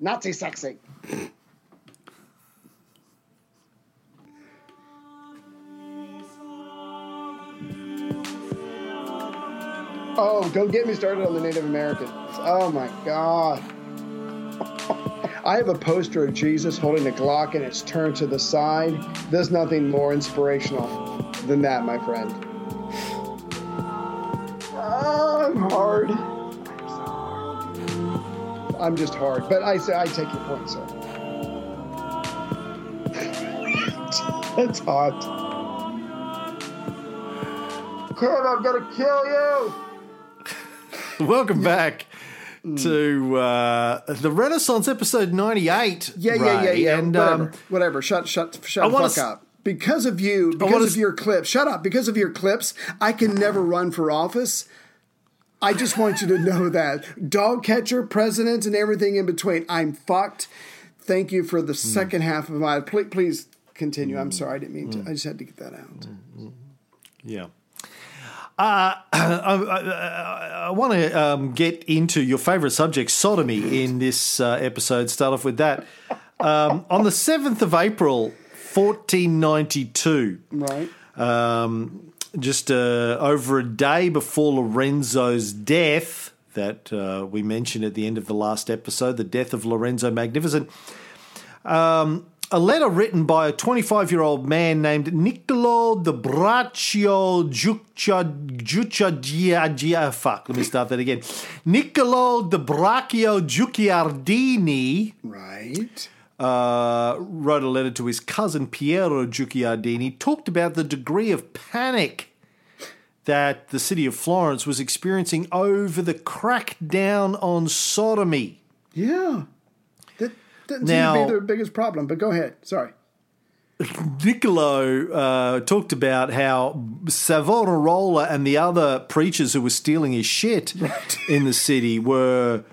Nazi sexy. Oh, don't get me started on the Native Americans. Oh my God. I have a poster of Jesus holding a Glock and it's turned to the side. There's nothing more inspirational than that, my friend. Oh, I'm hard. I'm so hard. I'm just hard, but I say I take your point, sir. That's hot. Kid, I'm gonna kill you. Welcome back to uh, the Renaissance episode 98. Yeah, yeah, yeah, yeah. And, whatever, um, whatever. Shut, shut, shut I the fuck s- up. Because of you, because s- of your clips. Shut up. Because of your clips, I can never run for office. I just want you to know that dog catcher, president, and everything in between. I'm fucked. Thank you for the second half of my. Please, please continue. I'm sorry. I didn't mean to. I just had to get that out. Yeah. Uh, I, I, I want to um, get into your favourite subject, sodomy, in this uh, episode. Start off with that. Um, on the 7th of April, 1492, Right. um, just uh, over a day before Lorenzo's death, that uh, we mentioned at the end of the last episode, the death of Lorenzo Magnificent, um, a letter written by a 25 year old man named Niccolo de Braccio Giucciardi. Fuck, let me start that again. Niccolo de Braccio Guicciardini Right. Uh, wrote a letter to his cousin Piero Guicciardini, talked about the degree of panic that the city of Florence was experiencing over the crackdown on sodomy. Yeah. That doesn't Now- seem to be their biggest problem. But go ahead. Sorry. Niccolo uh, talked about how Savonarola and the other preachers who were stealing his shit in the city were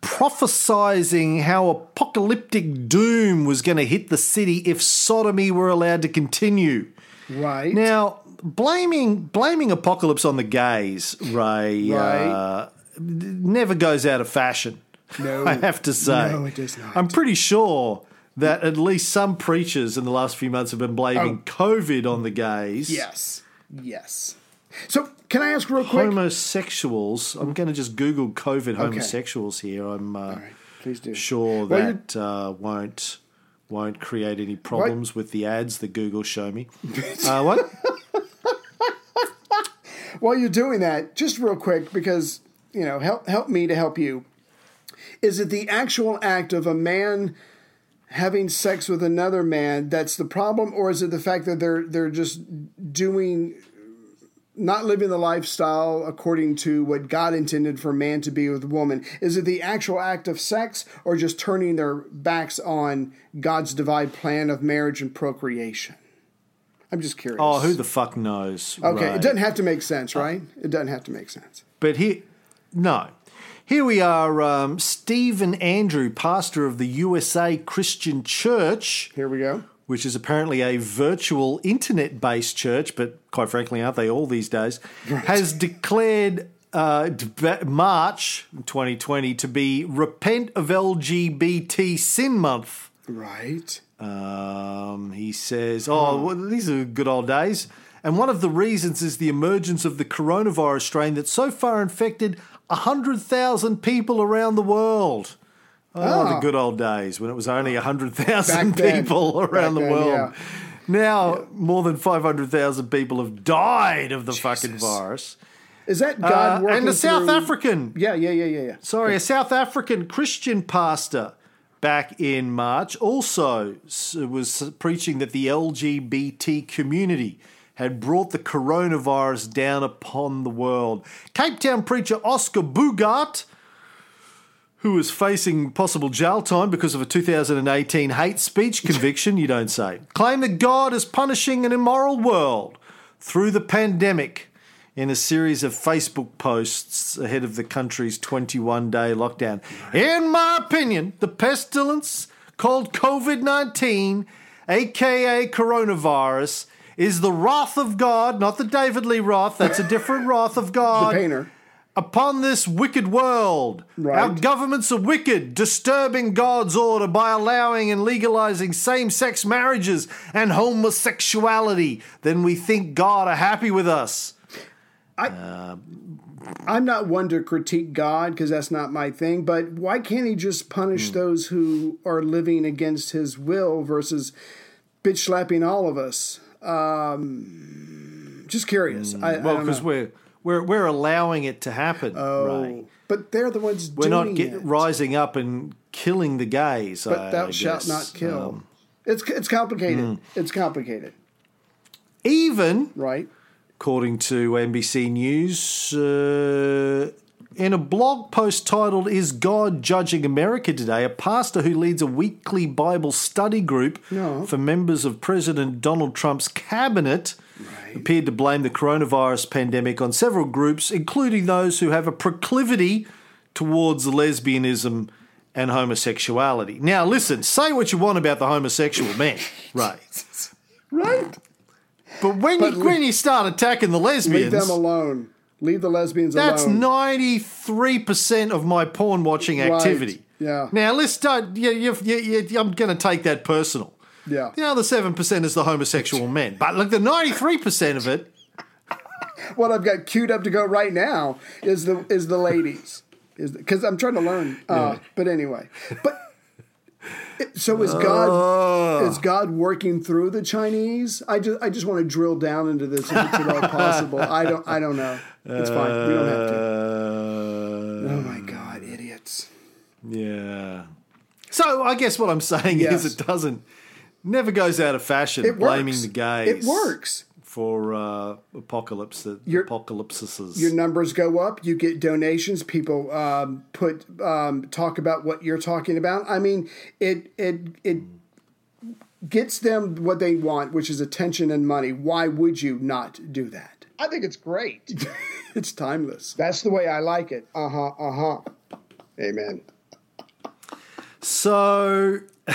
prophesizing how apocalyptic doom was going to hit the city if sodomy were allowed to continue. Right. Now, blaming blaming apocalypse on the gays, Ray, uh, never goes out of fashion. No. I have to say. No, it does not. I'm pretty sure that at least some preachers in the last few months have been blaming COVID on the gays. yes. Yes. So can I ask real quick? Homosexuals. I'm going to just Google COVID homosexuals here. I'm uh, right. Please do. sure Well, that uh, won't won't create any problems with the ads that Google show me. Uh, what? While you're doing that, just real quick, because you know, help help me to help you. Is it the actual act of a man having sex with another man that's the problem, or is it the fact that they're they're just doing not living the lifestyle according to what God intended for man to be with woman? Is it the actual act of sex, or just turning their backs on God's divine plan of marriage and procreation? I'm just curious. Oh, who the fuck knows? Okay, Ray? it doesn't have to make sense, right? It doesn't have to make sense. But here, no. Here we are, um, Stephen Andrew, pastor of the USA Christian Church, Here we go. Which is apparently a virtual internet based church, but quite frankly, aren't they all these days? Has declared uh, March 2020 to be Repent of LGBT Sin Month. Right. Um, he says, "Oh, well, these are good old days." And one of the reasons is the emergence of the coronavirus strain that so far infected hundred thousand people around the world. Oh, the Ah. good old days when it was only hundred thousand people around Back the then, world. yeah. Now more than five hundred thousand people have died of the fucking virus. Is that God Uh, and a South through- African Yeah, yeah, yeah, yeah, yeah. Sorry, a South African Christian pastor back in March also was preaching that the LGBT community had brought the coronavirus down upon the world. Cape Town preacher Oscar Bougardt, who is facing possible jail time because of a 2018 hate speech conviction, you don't say, claimed that God is punishing an immoral world through the pandemic in a series of Facebook posts ahead of the country's 21 day lockdown. In my opinion, the pestilence called COVID 19, aka coronavirus, is the wrath of God, not the David Lee Roth, that's a different wrath of God The painter. Upon this wicked world. Right. Our governments are wicked, disturbing God's order by allowing and legalizing same sex marriages and homosexuality. Then we think God are happy with us. I, I'm not one to critique God because that's not my thing, but why can't he just Hmm. punish those who are living against his will versus bitch slapping all of us? Um, just curious. I, I Hmm. Well, because we're, we're, we're allowing it to happen. Oh, right. but they're the ones We're doing not get, rising up and killing the gays. But I, thou I shalt not kill. Um, it's it's complicated. Hmm. It's complicated, even right? according to NBC News, uh, in a blog post titled "Is God Judging America Today?" a pastor who leads a weekly Bible study group No. for members of President Donald Trump's cabinet. Appeared to blame the coronavirus pandemic on several groups, including those who have a proclivity towards lesbianism and homosexuality. Now, listen, say what you want about the homosexual men, right? Right. But when But you when you start attacking the lesbians, Leave them alone. Leave the lesbians alone. that's ninety three percent of my porn watching Right. activity. Yeah. Now let's start. You, you, you, you, I'm going to take that personal. Yeah. The other seven percent is the homosexual men, but like the ninety three percent of it. What I've got queued up to go right now is the is the ladies, is because I'm trying to learn. Uh, But anyway, but so is God is God working through the Chinese? I just I just want to drill down into this if it's at all possible. I don't I don't know. It's fine. We don't have to. Uh, Oh my God, idiots! yeah. So I guess what I'm saying Yes. is it doesn't never goes out of fashion It blaming works. the gays. It works. for uh, apocalypse Your- apocalypses. Your numbers go up. You get donations. People um, put um, talk about what you're talking about. I mean, it it it gets them what they want, which is attention and money. Why would you not do that? I think it's great. It's timeless. That's the way I like it. Uh huh. Uh huh. Amen. So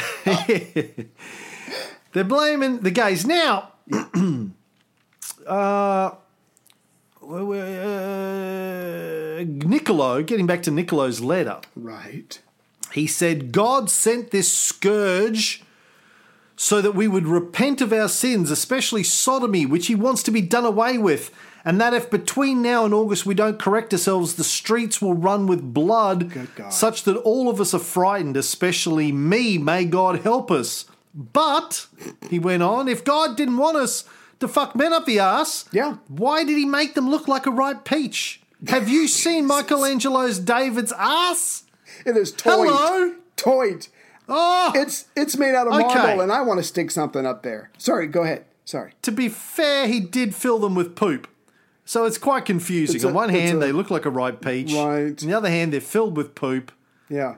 they're blaming the gays now. uh, uh, Niccolo, getting back to Niccolo's letter, Right. he said God sent this scourge so that we would repent of our sins, especially sodomy, which he wants to be done away with. And that if between now and August we don't correct ourselves, the streets will run with blood, Good God. such that all of us are frightened, especially me. May God help us. But, he went on, if God didn't want us to fuck men up the ass, Yeah. why did he make them look like a ripe peach? Have you seen Michelangelo's David's ass? It is toit. Hello? Toit. Oh! It's it's made out of Okay. marble, and I want to stick something up there. Sorry. Go ahead. Sorry. to be fair, he did fill them with poop. So it's quite confusing. It's on one it's hand, a- they look like a ripe peach. Right. On the other hand, they're filled with poop. Yeah.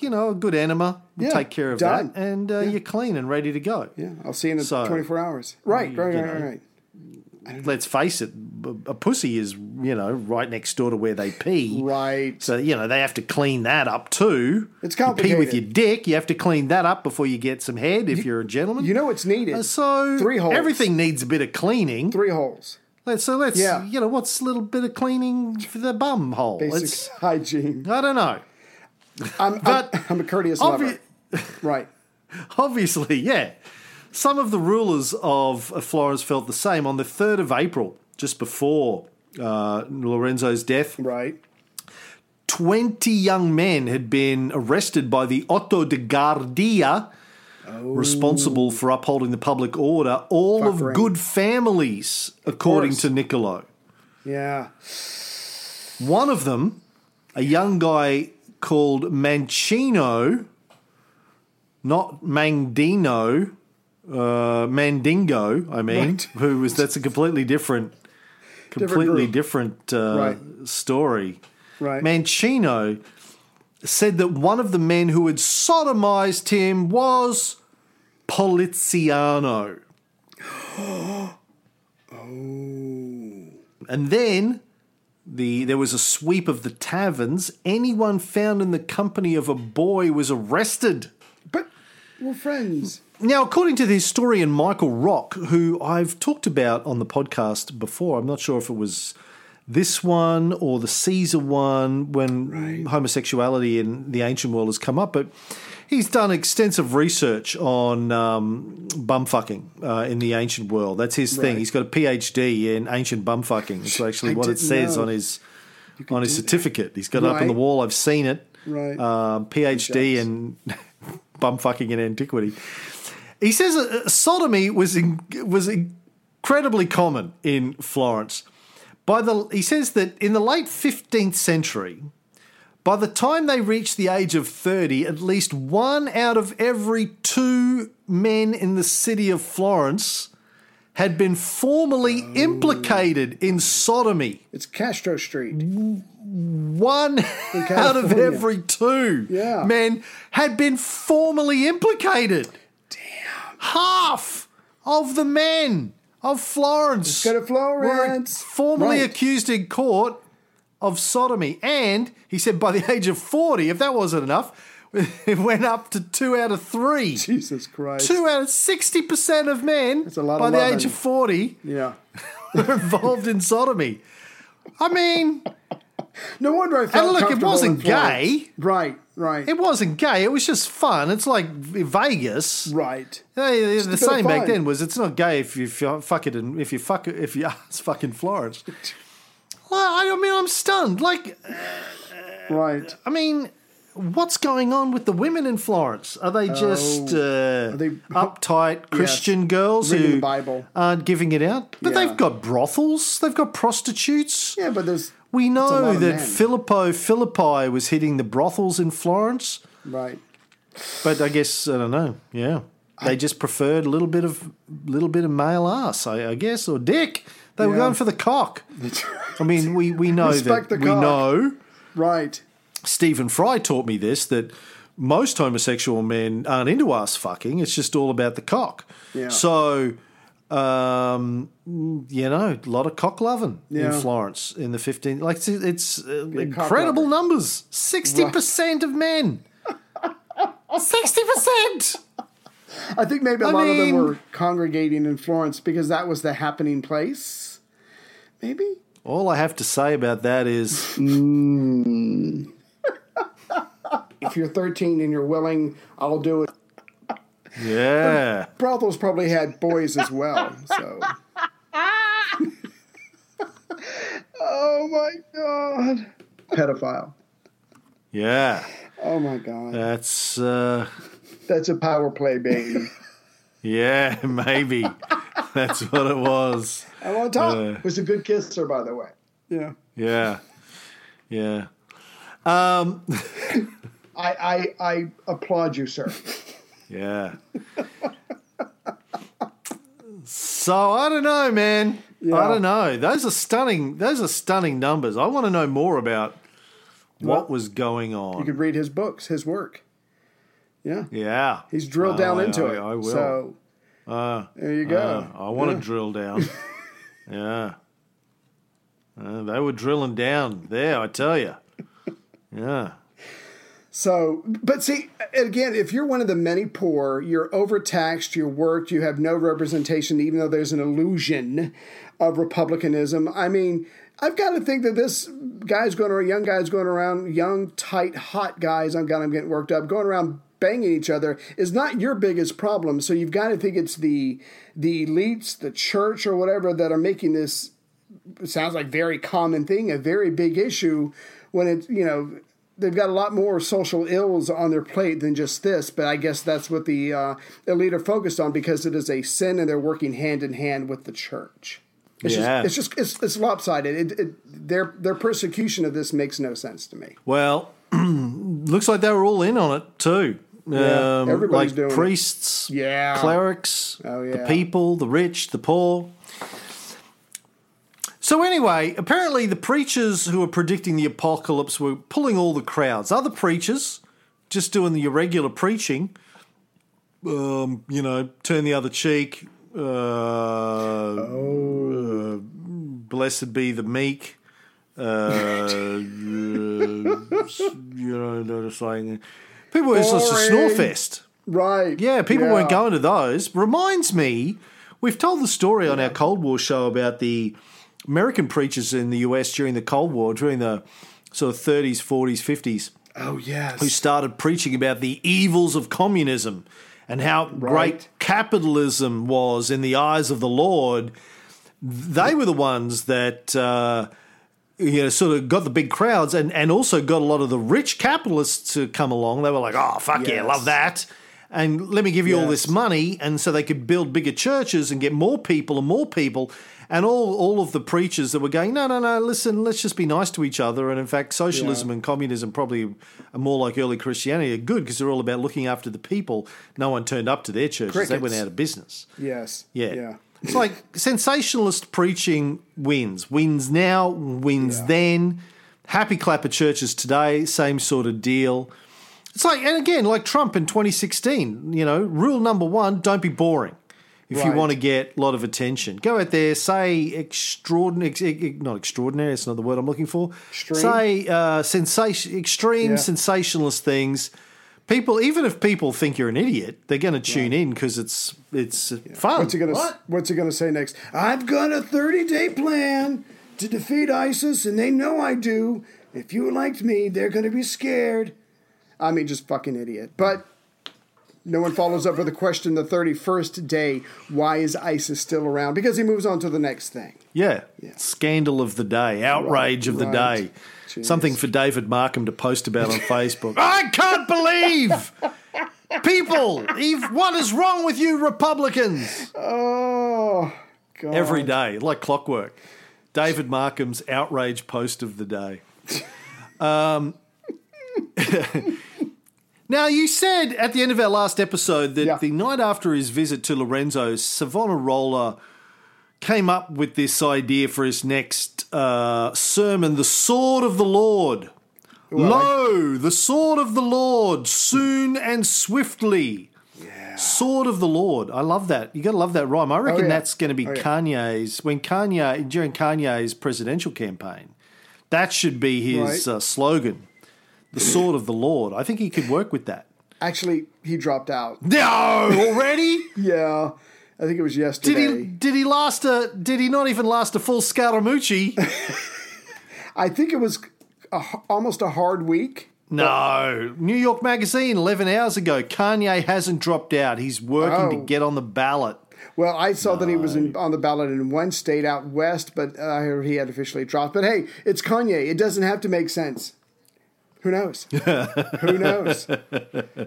You know, a good enema will Yeah, take care of done. that. And uh, you're clean and ready to go. Yeah. I'll see you in So, 24 hours. Right. Right. Right. know. Right. Let's face it, a pussy is, you know, right next door to where they pee. Right. So, you know, they have to clean that up too. It's You pee with complicated. your dick. You have to clean that up before you get some head if you, are a gentleman. You know what's needed? Uh, so Three holes. everything needs a bit of cleaning. Three holes. Let's so let's Yeah. you know what's a little bit of cleaning for the bum hole. Basic Let's hygiene. I don't know. I'm, But I'm, I'm a courteous obvi- lover. Right. Obviously, yeah. Some of the rulers of Florence felt the same. On the third of April, just before uh, Lorenzo's death, Right. twenty young men had been arrested by the Otto de Guardia. Responsible for upholding the public order, all of good families, according to Niccolo. Yeah. One of them, a young guy called Mancino, not Mangdino, uh, Mandingo, I mean, Right. who was that's a completely different, completely group. different uh, Right. story. Right. Mancino said that one of the men who had sodomized him was Poliziano. Oh. And then the there was a sweep of the taverns. Anyone found in the company of a boy was arrested. But we're friends. Now, according to the historian Michael Rocke, who I've talked about on the podcast before, I'm not sure if it was this one or the Caesar one when homosexuality in the ancient world has come up, but he's done extensive research on um, bumfucking uh, in the ancient world. That's his thing. Right. He's got a PhD in ancient bumfucking. It's actually what it says know. on his on his do that. certificate. He's got it up on the wall. I've seen it. Right. Um, PhD in bumfucking in antiquity. He says uh, sodomy was in, was incredibly common in Florence. By the he says that in the late 15th century, by the time they reached the age of 30, at least one out of every two men in the city of Florence had been formally Oh. implicated in sodomy. It's Castro Street. One out of every two Yeah. men had been formally implicated. Damn. Half of the men of Florence go to Florence. formally Right. accused in court of sodomy. And he said by the age of 40, if that wasn't enough, it went up to two out of three. Jesus Christ. Two out of 60% of men a lot by the loving. age of 40 Yeah. were involved in sodomy. I mean, No wonder I felt And look, it wasn't gay. Right, right, it wasn't gay. It was just fun. It's like Vegas. right. Hey, a the saying back then was it's not gay if you fuck it and if you fuck it if you ass fucking Florence. Well, I mean, I'm stunned. Like, Right. I mean, what's going on with the women in Florence? Are they just uh, Oh. they- uptight Christian girls who the Bible. aren't giving it out? But Yeah. they've got brothels. They've got prostitutes. Yeah, but there's We know that. Filippo Filippi was hitting the brothels in Florence. right. But I guess I don't know. Yeah, they just preferred a little bit of little bit of male ass, I, I guess, or dick. They were Yeah. going for the cock. I mean, we, we know Respect that the we cock. know. Right. Stephen Fry taught me this that most homosexual men aren't into ass fucking. It's just all about the cock. Yeah. So, um, you know, a lot of cock loving Yeah. in Florence in the 15. Like it's, it's uh, incredible numbers. Sixty percent of men. Sixty percent. I think maybe a I lot of them were congregating in Florence because that was the happening place. Maybe. All I have to say about that is If you're 13 and you're willing, I'll do it. Yeah. Brothels probably had boys as well. So. oh my god. Pedophile. Yeah. Oh my god. That's uh That's a power play, baby. yeah, maybe. That's what it was. I want to talk. Uh. was a good kisser, by the way. Yeah. Yeah. Yeah. Um I, I, I applaud you, sir. Yeah. So I don't know, man. I don't know. Those are stunning those are stunning numbers. I want to know more about what was going on. You could read his books, his work. Yeah. Yeah. He's drilled down I- into I- it. I will. So Uh, there you go. Uh, I want to Yeah. drill down. yeah. Uh, they were drilling down there, I tell you. Yeah. So, but see, again, if you're one of the many poor, you're overtaxed, you're worked, you have no representation, even though there's an illusion of republicanism. I mean, I've got to think that this guy's going around, young guy's going around, young, tight, hot guys, I'm, God, I'm getting worked up, going around banging each other is not your biggest problem. So you've got to think it's the the elites, the church, or whatever that are making this sounds like very common thing, a very big issue when it's you know, they've got a lot more social ills on their plate than just this. But I guess that's what the uh, elite are focused on because it is a sin and they're working hand in hand with the church. It's Yeah. just, it's just, it's, it's lopsided. It, it, their, their persecution of this makes no sense to me. Well, looks like they were all in on it too. Yeah, um, everybody's like doing it. priests, Yeah. clerics, Oh, the people, the rich, the poor. So anyway, apparently the preachers who were predicting the apocalypse were pulling all the crowds. Other preachers just doing the irregular preaching, um, you know, turn the other cheek. Uh, uh, blessed be the meek. Uh, you know, just saying people. It's just a snore fest. Right. Yeah, people Yeah. weren't going to those. Reminds me, we've told the story on our Cold War show about the American preachers in the US during the Cold War, during the sort of 30s, 40s, 50s, Oh yes. who started preaching about the evils of communism and how great capitalism was in the eyes of the Lord. They were the ones that uh, you know sort of got the big crowds and, and also got a lot of the rich capitalists to come along. They were like, "Oh fuck yeah, Yes. love that." And let me give you all this money, and so they could build bigger churches and get more people and more people, and all all of the preachers that were going, no, no, no, listen, let's just be nice to each other. And in fact, socialism Yeah. and communism probably are more like early Christianity are good because they're all about looking after the people. No one turned up to their churches; they went out of business. yes. Yeah. Yeah. It's like sensationalist preaching wins. Wins now, wins Yeah. then. Happy clapper churches today, same sort of deal. It's like, and again, like Trump in 2016, you know, rule number one don't be boring. If you want to get a lot of attention, go out there, say extraordinary, ex- ex- not extraordinary, it's not the word I'm looking for. Extreme? Say uh, sensation, extreme Yeah. sensationalist things. People, even if people think you're an idiot, they're going to tune in because it's it's fun. What's he gonna What? What's he gonna say next? I've got a thirty day plan to defeat ISIS, and they know I do. If you liked me, they're gonna be scared. I mean, just fucking idiot. But no one follows up with a question the thirty first day. Why is ISIS still around? Because he moves on to the next thing. Yeah. Scandal of the day, outrage of the right. day. Jeez. Something for David Markham to post about on Facebook. I can't believe people. Eve, what is wrong with you, Republicans? Oh, God. Every day, like clockwork. David Markham's outrage post of the day. Um, now, you said at the end of our last episode that Yeah. the night after his visit to Lorenzo, Savonarola came up with this idea for his next uh, sermon the sword of the Lord. Lo, the sword of the Lord, soon and swiftly. Sword of the Lord. I love that. You got to love that rhyme. I reckon yeah. that's going to be Oh, yeah. Kanye's when Kanye during Kanye's presidential campaign. That should be his Right. uh, slogan. The sword of the Lord. I think he could work with that. Actually, he dropped out. No, already? Yeah, I think it was yesterday. Did he? Did he last a? Did he not even last a full Scaramucci? I think it was a, almost a hard week. No. New York Magazine, 11 hours ago. Kanye hasn't dropped out. He's working to Oh. get on the ballot. Well, I saw that he was in, on the ballot in one state out west, but I heard he had officially dropped. But hey, it's Kanye. It doesn't have to make sense. Who knows? Who knows?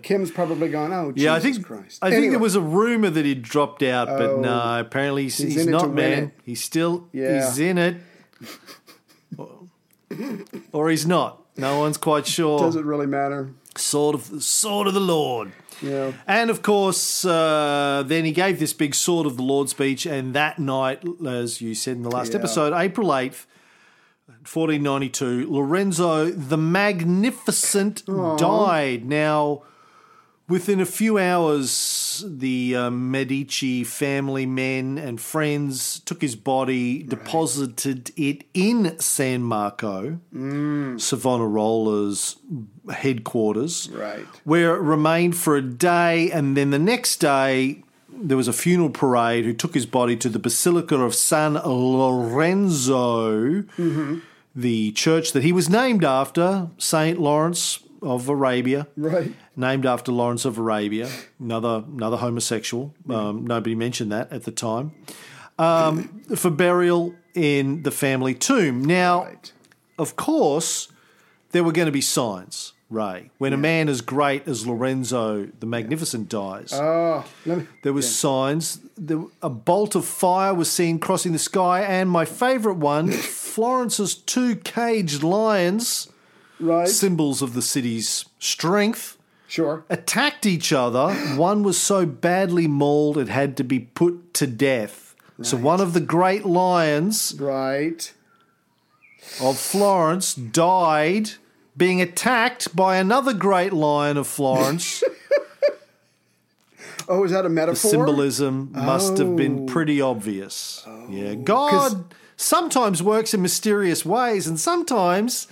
Kim's probably gone. Oh, Jesus Yeah, I think Christ! I think there was a rumor that he'd dropped out, but Oh. no, apparently he's, he's, to not, man. He's still Yeah. he's in it. or he's not. No one's quite sure. does it really matter? Sword of the sword of the Lord. Yeah. And of course, uh, then he gave this big Sword of the Lord speech, and that night, as you said in the last Yeah. episode, April 8th, 1492, Lorenzo the Magnificent died. Now, within a few hours, the uh, Medici family men and friends took his body, deposited it in San Marco, Savonarola's headquarters Right. where it remained for a day, and then the next day there was a funeral parade who took his body to the Basilica of San Lorenzo, the church that he was named after, Saint Lawrence of Arabia, Right. named after Lawrence of Arabia, another another homosexual. Um, nobody mentioned that at the time. Um, for burial in the family tomb. Now, Right. of course, there were going to be signs, Ray. When a man as great as Lorenzo the Magnificent dies, Oh, me. there was signs. There, a bolt of fire was seen crossing the sky, and my favourite one, Florence's two caged lions, Right. symbols of the city's strength, Sure. attacked each other. One was so badly mauled it had to be put to death. So one of the great lions Right. of Florence died being attacked by another great lion of Florence. Oh, is that a metaphor? the symbolism must have been Oh. pretty obvious. yeah, oh. God sometimes works in mysterious ways, and sometimes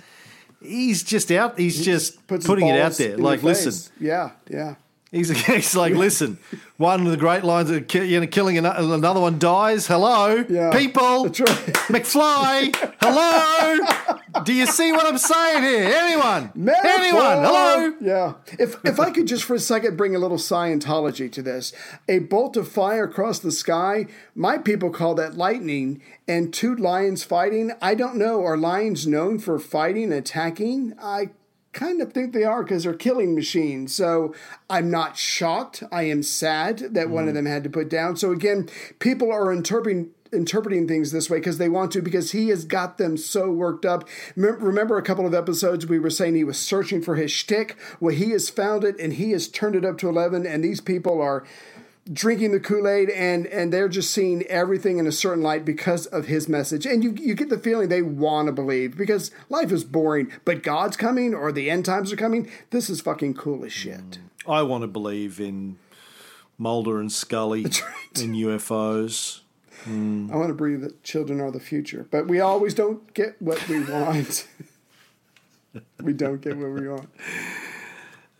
he's just out. He's just Puts putting it out there. Like, listen. Yeah. Yeah. He's, he's like, listen, one of the great lines of you know, killing ano- another one dies. Hello, Yeah, people. right. McFly. Hello. Do you see what I'm saying here? Anyone? Metaphor! Anyone? Hello. Yeah. If if I could just for a second bring a little Scientology to this, a bolt of fire across the sky, my people call that lightning, and two lions fighting. I don't know. Are lions known for fighting, attacking? I kind of think they are because they're killing machines. So I'm not shocked. I am sad that one of mm. them had to put down. So again, people are interpreting interpreting things this way because they want to because he has got them so worked up. Remember a couple of episodes we were saying he was searching for his shtick? Well, he has found it and he has turned it up to eleven. And these people are drinking the Kool-Aid and and they're just seeing everything in a certain light because of his message. And you you get the feeling they want to believe because life is boring, but God's coming or the end times are coming. This is fucking cool as shit. I want to believe in Mulder and Scully right. and UFOs. Hmm. I want to believe that children are the future, but we always don't get what we want. we don't get what we want.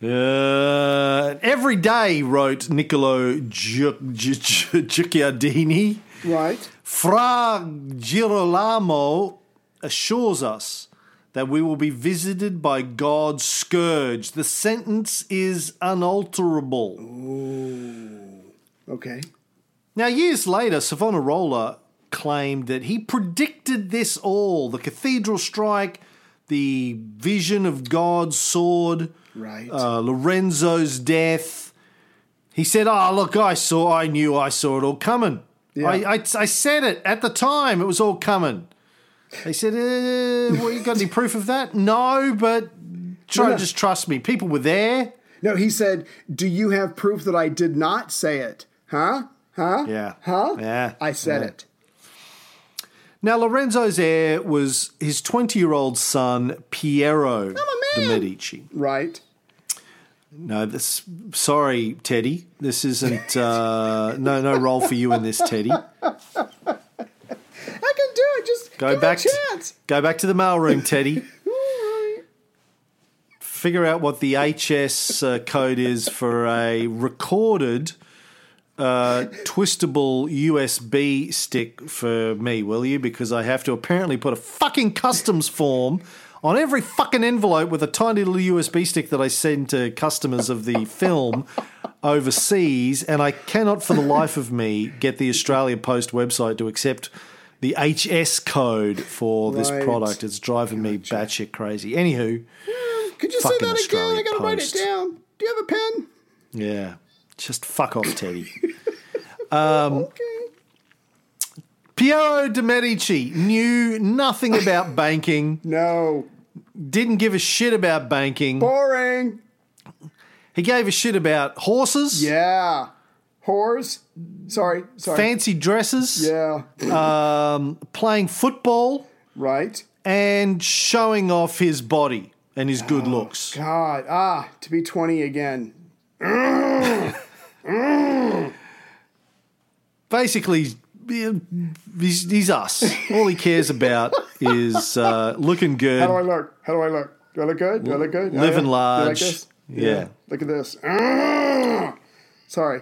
Uh, every day, wrote Niccolo Gi- Gi- Gi- Giugiardini, Right? Fra Girolamo assures us that we will be visited by God's scourge. The sentence is unalterable. Okay. Now, years later, Savonarola claimed that he predicted this all the cathedral strike, the vision of God's sword, Right. uh, Lorenzo's death. He said, Oh, look, I saw, I knew I saw it all coming. Yeah. I, I, I said it at the time, it was all coming. They said, uh, well, you got any proof of that? No, but try No, to no. just trust me. People were there. no, he said, "Do you have proof that I did not say it?" Huh? Huh? Yeah. Huh? Yeah. I said Yeah. it. Now, Lorenzo's heir was his 20 year old son, Piero de. Medici. Right. No, this, sorry, Teddy. This isn't, uh, no, no role for you in this, Teddy. I can do it. Just Go give back, to, a chance. go back to the mailroom, Teddy. Right. Figure out what the HS uh, code is for a recorded uh, twistable USB stick for me, will you? Because I have to apparently put a fucking customs form on every fucking envelope with a tiny little USB stick that I send to customers of the film overseas, and I cannot for the life of me get the Australia Post website to accept the HS code for this product. It's driving me batshit crazy. Anywho, Could you say that again? I gotta write it down. Do you have a pen? yeah, just fuck off, Teddy. Okay. Piero de Medici knew nothing about banking, No. didn't give a shit about banking. Boring. He gave a shit about horses, Yeah. Whores. Sorry. Sorry. fancy dresses, yeah. um, playing football, Right. and showing off his body and his good looks. God. Ah, to be 20 again. Basically, he's, he's us. All he cares about is uh, looking good. How do I look? How do I look? Do I look good? Do I look good? Living yeah. You like large. this? Yeah. Look at this. Ah! Sorry.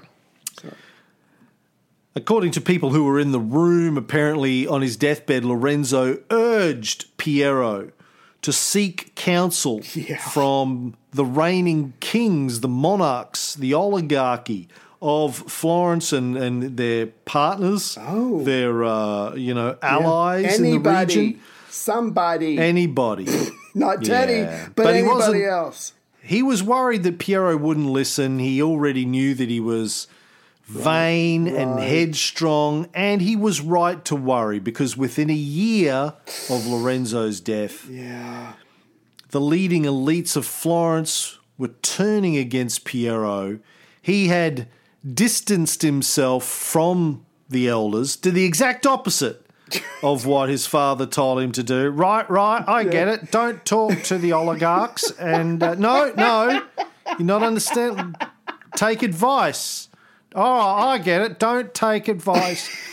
According to people who were in the room, apparently on his deathbed, Lorenzo urged Piero to seek counsel Yeah. from the reigning kings, the monarchs, the oligarchy of Florence and, and their partners, Oh. their uh, you know allies in the Anybody. region, Somebody. anybody. Not Teddy, Yeah. but, But anybody else. He was worried that Piero wouldn't listen. He already knew that he was vain and headstrong, and he was right to worry because within a year of Lorenzo's death, Yeah. the leading elites of Florence were turning against Piero. He had distanced himself from the elders, did the exact opposite of what his father told him to do. Right, right, I get it. Don't talk to the oligarchs. And uh, no, no, you're not understand. Take advice. Oh, I get it. Don't take advice.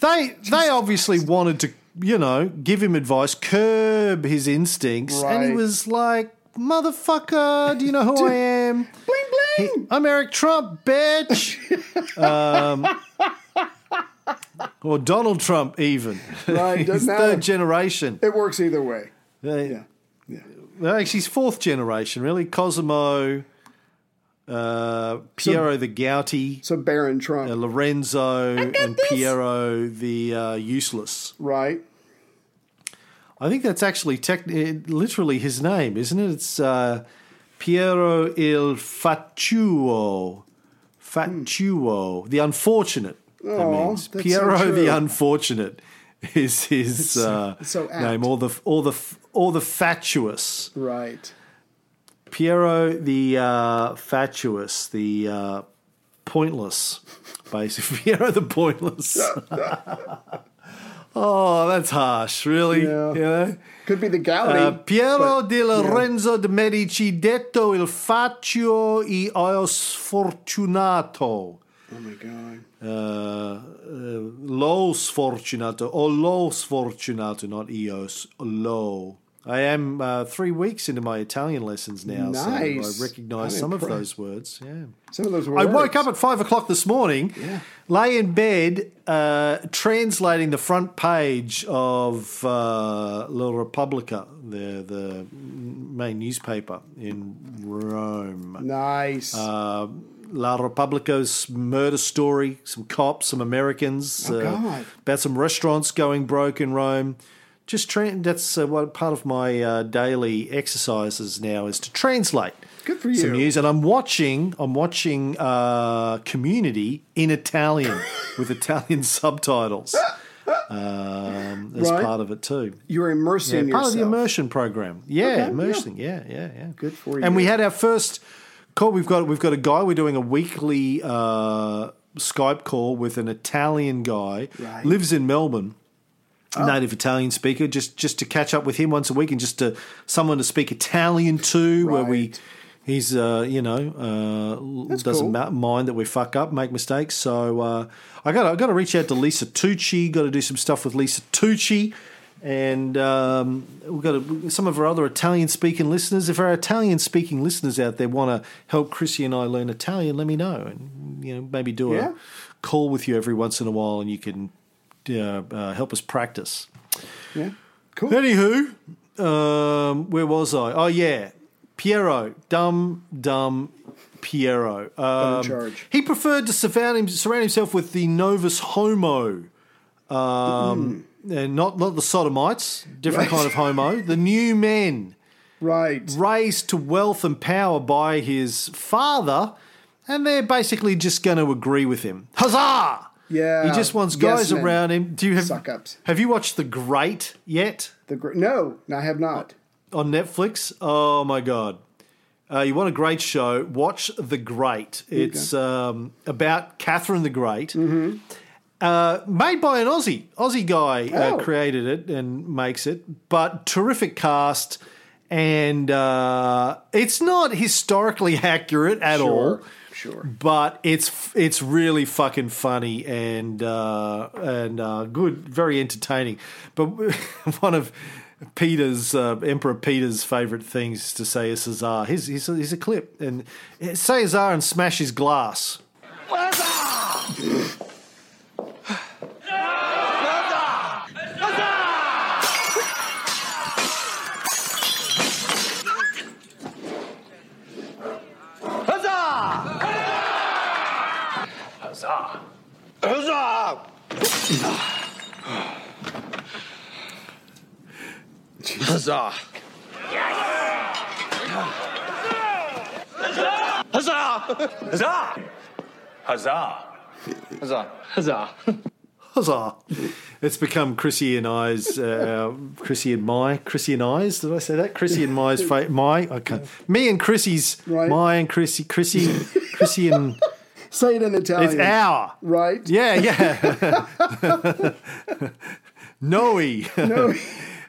They they obviously wanted to, you know, give him advice, curb his instincts, and he was like, "Motherfucker, do you know who I am?" Bling name. I'm Eric Trump, bitch. um, or Donald Trump, even. Right, doesn't matter. third generation. It works either way. They- Yeah. Yeah. Actually, he's fourth generation, really. Cosimo, uh, Piero the Gouty, So Barron Trump, uh, Lorenzo, and this. Piero the uh, Useless. right? I think that's actually tech- eh, literally his name, isn't it? It's uh, Piero il Fatuo. Fatuo, the unfortunate. that Aw, means that's so Piero true. the unfortunate is his uh, it's so apt. name, or the or the or the fatuous. Right. Piero the uh, fatuous, the uh, pointless, basically. Piero the pointless. oh, that's harsh, really. Yeah. You know? Could be the Galley. Uh, Piero but- di Lorenzo de Medici, detto il faccio e io sfortunato. oh my God. Uh, uh, lo sfortunato, o lo sfortunato, not io, s- lo. I am uh, three weeks into my Italian lessons now, Nice. so I recognise some of those words. Yeah. Some of those words. I woke up at five o'clock this morning, yeah. lay in bed, uh, translating the front page of uh, La Repubblica, the the main newspaper in Rome. Nice. Uh, La Repubblica's murder story, some cops, some Americans, Oh, uh, about some restaurants going broke in Rome. Just tra- that's uh, what part of my uh, daily exercises now is to translate Good for you. some news, and I'm watching. I'm watching uh, Community in Italian with Italian subtitles um, as Right. part of it too. You're immersing Yeah, part of the immersion program. Yeah, Okay, immersing. Yeah, yeah, yeah. Good for you. And we had our first call. We've got we've got a guy. We're doing a weekly uh, Skype call with an Italian guy. Right. Lives in Melbourne. Native Italian speaker, just just to catch up with him once a week, and just to someone to speak Italian to, where we he's uh, you know uh, doesn't cool. ma- mind that we fuck up, make mistakes. So uh, I got I got to reach out to Lisa Tucci. Got to do some stuff with Lisa Tucci, and um, we've got to, some of our other Italian speaking listeners. If our Italian speaking listeners out there want to help Chrissy and I learn Italian, let me know, and you know maybe do Yeah. a call with you every once in a while, and you can uh, uh, help us practice. Yeah. Cool. Anywho, um, where was I? Oh yeah, Piero, dumb, dumb Piero. Um, charge. He preferred to surround, him, surround himself with the Novus Homo, um, and not not the sodomites, different Right. kind of homo, the new men Right. raised to wealth and power by his father, and they're basically just going to agree with him. Huzzah! Yeah. He just wants guys men. around him. Do you have Suck ups. Have you watched The Great yet? The gr- no, I have not. on Netflix. Oh my god! Uh, you want a great show? Watch The Great. It's um, about Catherine the Great, Mm-hmm. uh, made by an Aussie. Aussie guy Oh. uh, created it and makes it, but terrific cast. And uh, it's not historically accurate at all Sure. Sure. but it's it's really fucking funny and uh, and uh, good, very entertaining. But one of Peter's uh, Emperor Peter's favorite things to say is Caesar. Here's, here's, a, here's a clip and say Caesar and smash his glass. Huzzah! Huzzah! Huzzah! Huzzah! Huzzah! Huzzah! Huzzah! It's become Chrissy and I's, uh, Chrissy and my, Chrissy and I's. Did I say that? Chrissy and my's, fa- my, okay. Me and Chrissy's, Right. my and Chrissy, Chrissy, Chrissy and, Say it in Italian. it's our. Right. Yeah, yeah. Noe. No.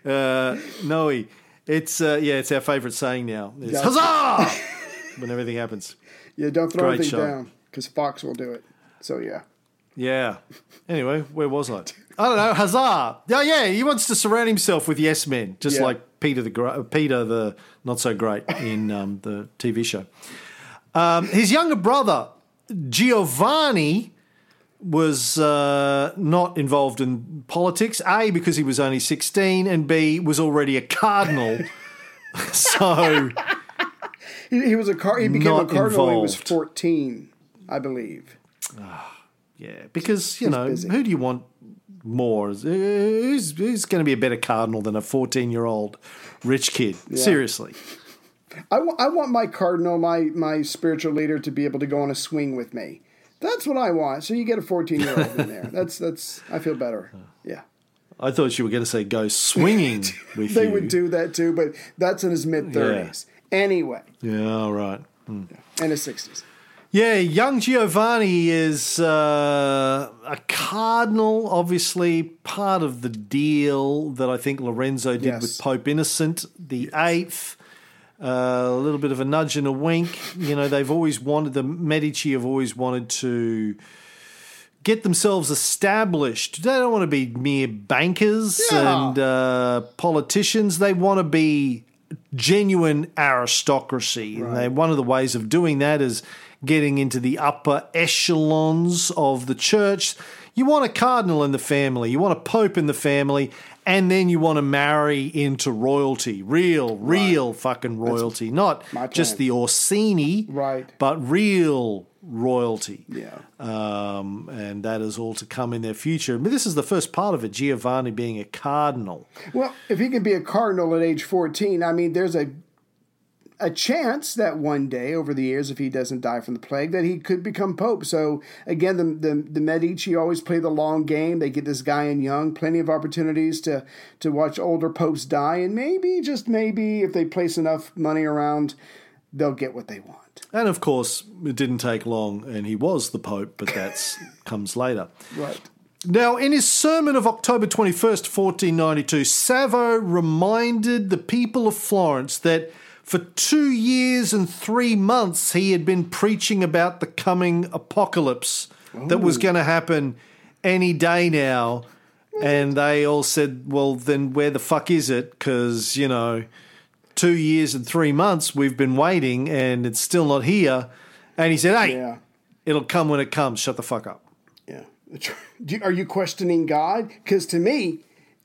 Uh, Noe. It's, uh, yeah, it's our favourite saying now. It's Gotcha. huzzah! when everything happens. Yeah. Don't throw Great anything show. down because Fox will do it. So yeah. Yeah. Anyway, where was I? I don't know. Huzzah! Oh yeah, he wants to surround himself with yes men, just Yeah. like Peter the Peter the not so great in um, the TV show. Um, his younger brother, Giovanni, was uh, not involved in politics. A, because he was only 16, and B, was already a cardinal. so, He, he was a car. He became a cardinal when he was fourteen, I believe. yeah, because, you know, busy. who do you want more? Who's, who's going to be a better cardinal than a 14 year old rich kid? Seriously. I want my cardinal, my my spiritual leader, to be able to go on a swing with me. That's what I want. So you get a fourteen year old in there. That's that's. I feel better. Yeah. I thought you were going to say go swinging with They you. would do that too, but that's in his mid thirties. Anyway, Yeah, all right. in his sixties. Yeah, young Giovanni is uh, a cardinal, obviously part of the deal that I think Lorenzo did Yes. with Pope Innocent the Eighth. Uh, a little bit of a nudge and a wink. You know, they've always wanted the Medici have always wanted to get themselves established. They don't want to be mere bankers Yeah. and uh, politicians. They want to be genuine aristocracy. And they, one of the ways of doing that is getting into the upper echelons of the church. You want a cardinal in the family, you want a pope in the family, and then you want to marry into royalty. Real, real fucking royalty. Not just the Orsini, Right. but real royalty. Yeah. Um, and that is all to come in their future. But this is the first part of it Giovanni being a cardinal. Well, if he can be a cardinal at age 14, I mean, there's a a chance that one day over the years, if he doesn't die from the plague, that he could become pope. So again, the the, the Medici always play the long game. They get this guy in young, plenty of opportunities to to watch older popes die, and maybe just maybe if they place enough money around, they'll get what they want. And of course, it didn't take long, and he was the Pope, but that comes later. Right. Now, in his sermon of October 21st, 1492, Savo reminded the people of Florence that for two years and three months he had been preaching about the coming apocalypse that was going to happen any day now. And they all said, well, then where the fuck is it? Because, you know, two years and three months we've been waiting and it's still not here. And he said, hey, Yeah. it'll come when it comes. Shut the fuck up. Yeah. Are you questioning God? Because to me,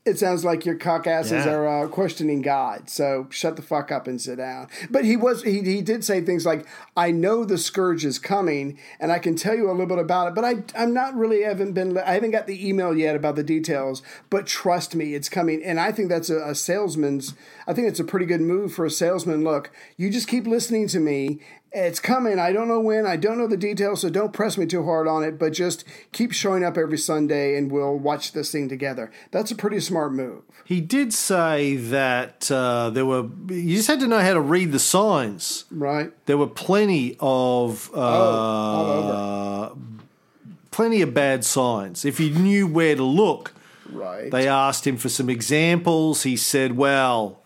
it sounds like your cock asses Yeah. are uh, questioning God. So shut the fuck up and sit down. But he was he, he did say things like, "I know the scourge is coming, and I can tell you a little bit about it, but I I'm not really haven't been I haven't got the email yet about the details. But trust me, it's coming." And I think that's a, a salesman's. I think it's a pretty good move for a salesman. Look, you just keep listening to me. It's coming. I don't know when. I don't know the details, so don't press me too hard on it. But just keep showing up every Sunday, and we'll watch this thing together. That's a pretty smart move. He did say that uh, there were. You just had to know how to read the signs. Right. There were plenty of uh, all plenty of bad signs. If you knew where to look, Right. they asked him for some examples. He said, "Well,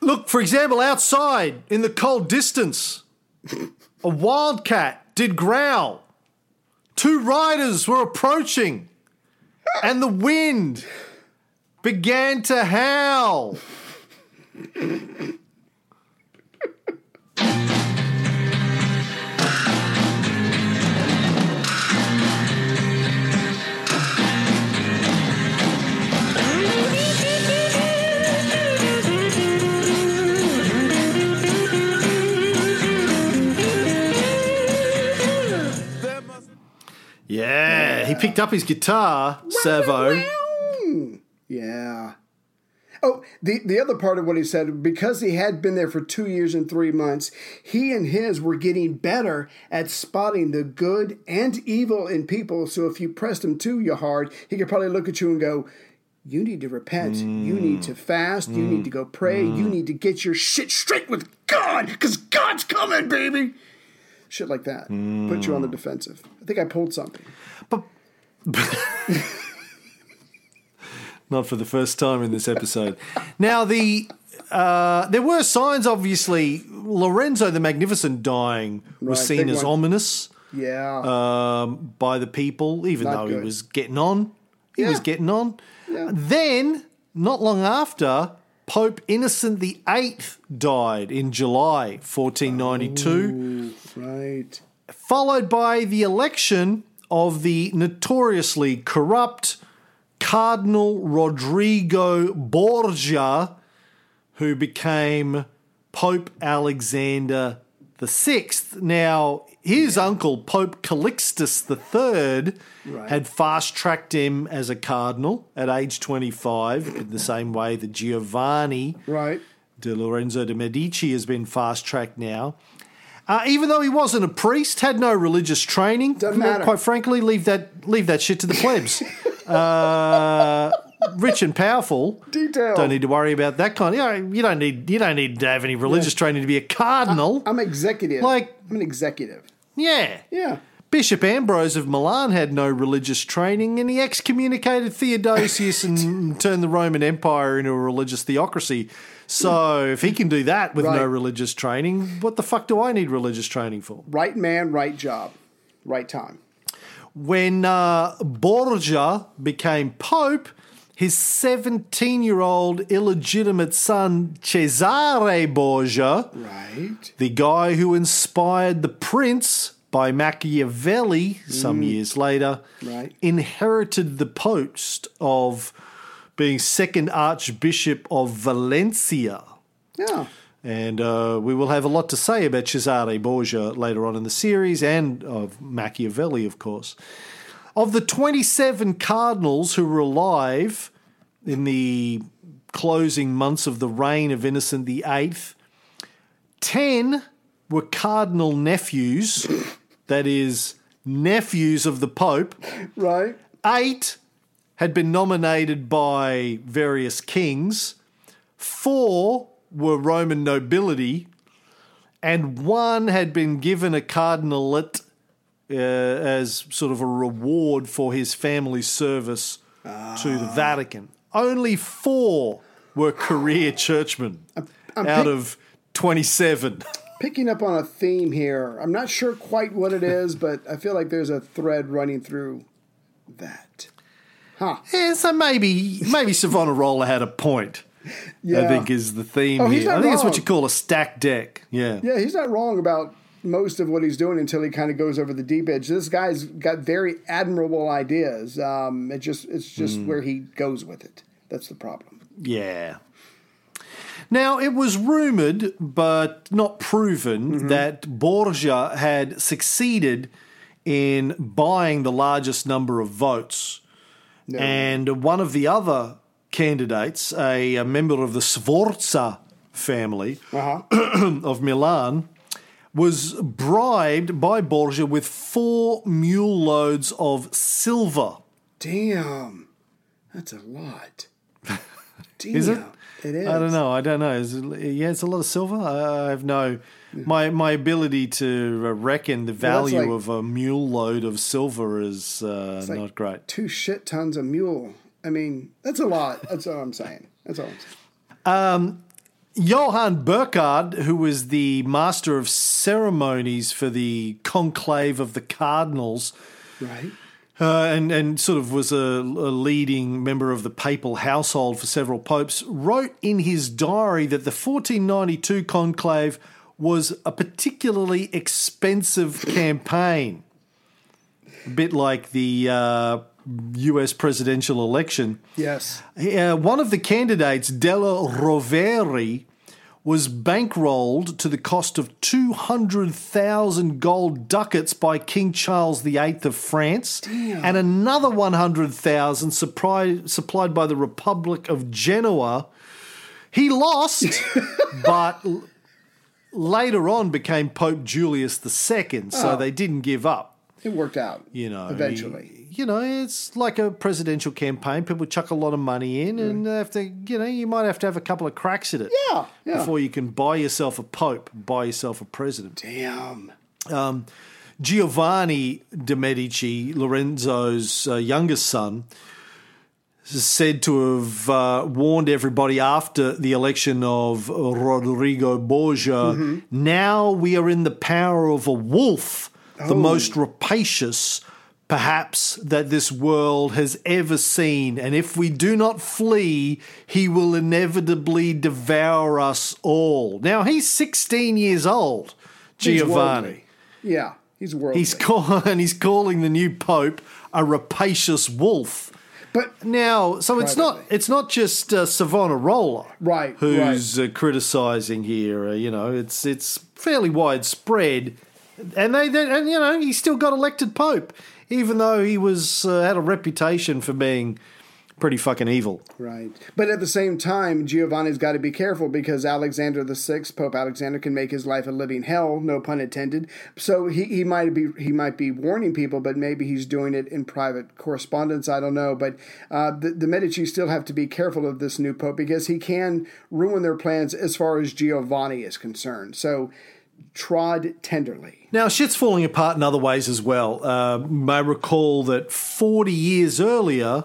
look, for example, outside in the cold distance, a wildcat did growl. Two riders were approaching, and the wind began to howl." Yeah, he picked up his guitar, Servo. Yeah. Oh, the, the other part of what he said, because he had been there for two years and three months, he and his were getting better at spotting the good and evil in people. So if you pressed him too you hard, he could probably look at you and go, You need to repent. You need to fast. You need to go pray. You need to get your shit straight with God, because God's coming, baby. Shit like that. Put you on the defensive. I think I pulled something. Not for the first time in this episode. now the uh, there were signs, obviously. Lorenzo the Magnificent dying was Right, seen as ominous Yeah. um, by the people, even Not though he was getting on. He was getting on. Yeah. Then, not long after, Pope Innocent VIII died in July 1492, Right. followed by the election of the notoriously corrupt Cardinal Rodrigo Borgia, who became Pope Alexander VI. Now, his uncle, Pope Calixtus III, Right. had fast tracked him as a cardinal at age 25, in the same way that Giovanni Right. de Lorenzo de Medici has been fast tracked now. Uh, even though he wasn't a priest, had no religious training, Doesn't matter. quite frankly, leave that leave that shit to the plebs. uh, rich and powerful, Detail. don't need to worry about that kind. Of, you, know, you don't need you don't need to have any religious training to be a cardinal. I'm executive. Like- I'm an executive. yeah, Yeah. Bishop Ambrose of Milan had no religious training and he excommunicated Theodosius and turned the Roman Empire into a religious theocracy. So if he can do that with no religious training, what the fuck do I need religious training for? Right man, right job, right time. When uh, Borgia became pope, his 17 year old illegitimate son, Cesare Borgia, Right. the guy who inspired The Prince by Machiavelli some years later, Right. inherited the post of being second Archbishop of Valencia. Yeah. And uh, we will have a lot to say about Cesare Borgia later on in the series and of Machiavelli, of course. Of the 27 cardinals who were alive in the closing months of the reign of Innocent VIII, 10 were cardinal nephews, that is, nephews of the Pope. Right. Eight had been nominated by various kings, four were Roman nobility, and one had been given a cardinalate uh, as sort of a reward for his family's service to the Vatican. Only four were career churchmen I'm out pick- of 27. Picking up on a theme here. I'm not sure quite what it is, but I feel like there's a thread running through that. Huh. Yeah, so maybe maybe Savonarola had a point. Yeah. I think is the theme Oh, here. I think it's what you call a stacked deck. Yeah. Yeah, he's not wrong about most of what he's doing until he kind of goes over the deep edge. This guy's got very admirable ideas. Um, it just it's just where he goes with it. That's the problem. Yeah. Now, it was rumoured, but not proven, that Borgia had succeeded in buying the largest number of votes. And one of the other candidates, a, a member of the Sforza family Uh-huh. of Milan, was bribed by Borgia with four mule loads of silver. Damn, that's a lot. Damn, Is it? It is. I don't know. I don't know. Is it, yeah, it's a lot of silver. I, have no. My my ability to uh, reckon the Well, value like- of a mule load of silver is uh, like not great. Two shit tons of mule. I mean, that's a lot. That's all I'm saying. That's all I'm saying. Johann Burkhard, who was the master of ceremonies for the conclave of the cardinals, Right. uh, and and sort of was a, a leading member of the papal household for several popes, wrote in his diary that the 1492 conclave was a particularly expensive campaign, a bit like the uh, U.S. presidential election. Yes. Uh, one of the candidates, Della Rovere, was bankrolled to the cost of 200,000 gold ducats by King Charles VIII of France, and another 100,000 supplied, supplied by the Republic of Genoa. He lost, but later on became Pope Julius II, so Oh. they didn't give up It worked out. you know Eventually. You know it's like a presidential campaign people chuck a lot of money in and have to you know you might have to have a couple of cracks at it Yeah. Yeah. before you can buy yourself a pope buy yourself a president Damn. giovanni de medici lorenzo's uh, youngest son is said to have uh, warned everybody after the election of Rodrigo Borgia. Now we are in the power of a wolf, the most rapacious, perhaps, that this world has ever seen. And if we do not flee, he will inevitably devour us all. Now, he's 16 years old, Giovanni. worldly. Yeah, he's worldly. He's, call- and he's calling the new pope a rapacious wolf. but Now, so it's not it's not just uh, Savonarola, Right, Who's Uh, criticizing here? Uh, you know, it's it's fairly widespread, and they, they and you know he still got elected pope, even though he was uh, had a reputation for being pretty fucking evil. Right. But at the same time, Giovanni's got to be careful because Alexander the Sixth, Pope Alexander, can make his life a living hell, no pun intended. So he, he might be he might be warning people, but maybe he's doing it in private correspondence. I don't know. But uh, the, the Medici still have to be careful of this new pope because he can ruin their plans as far as Giovanni is concerned. So trod tenderly. Now, shit's falling apart in other ways as well. Uh, you may recall that 40 years earlier,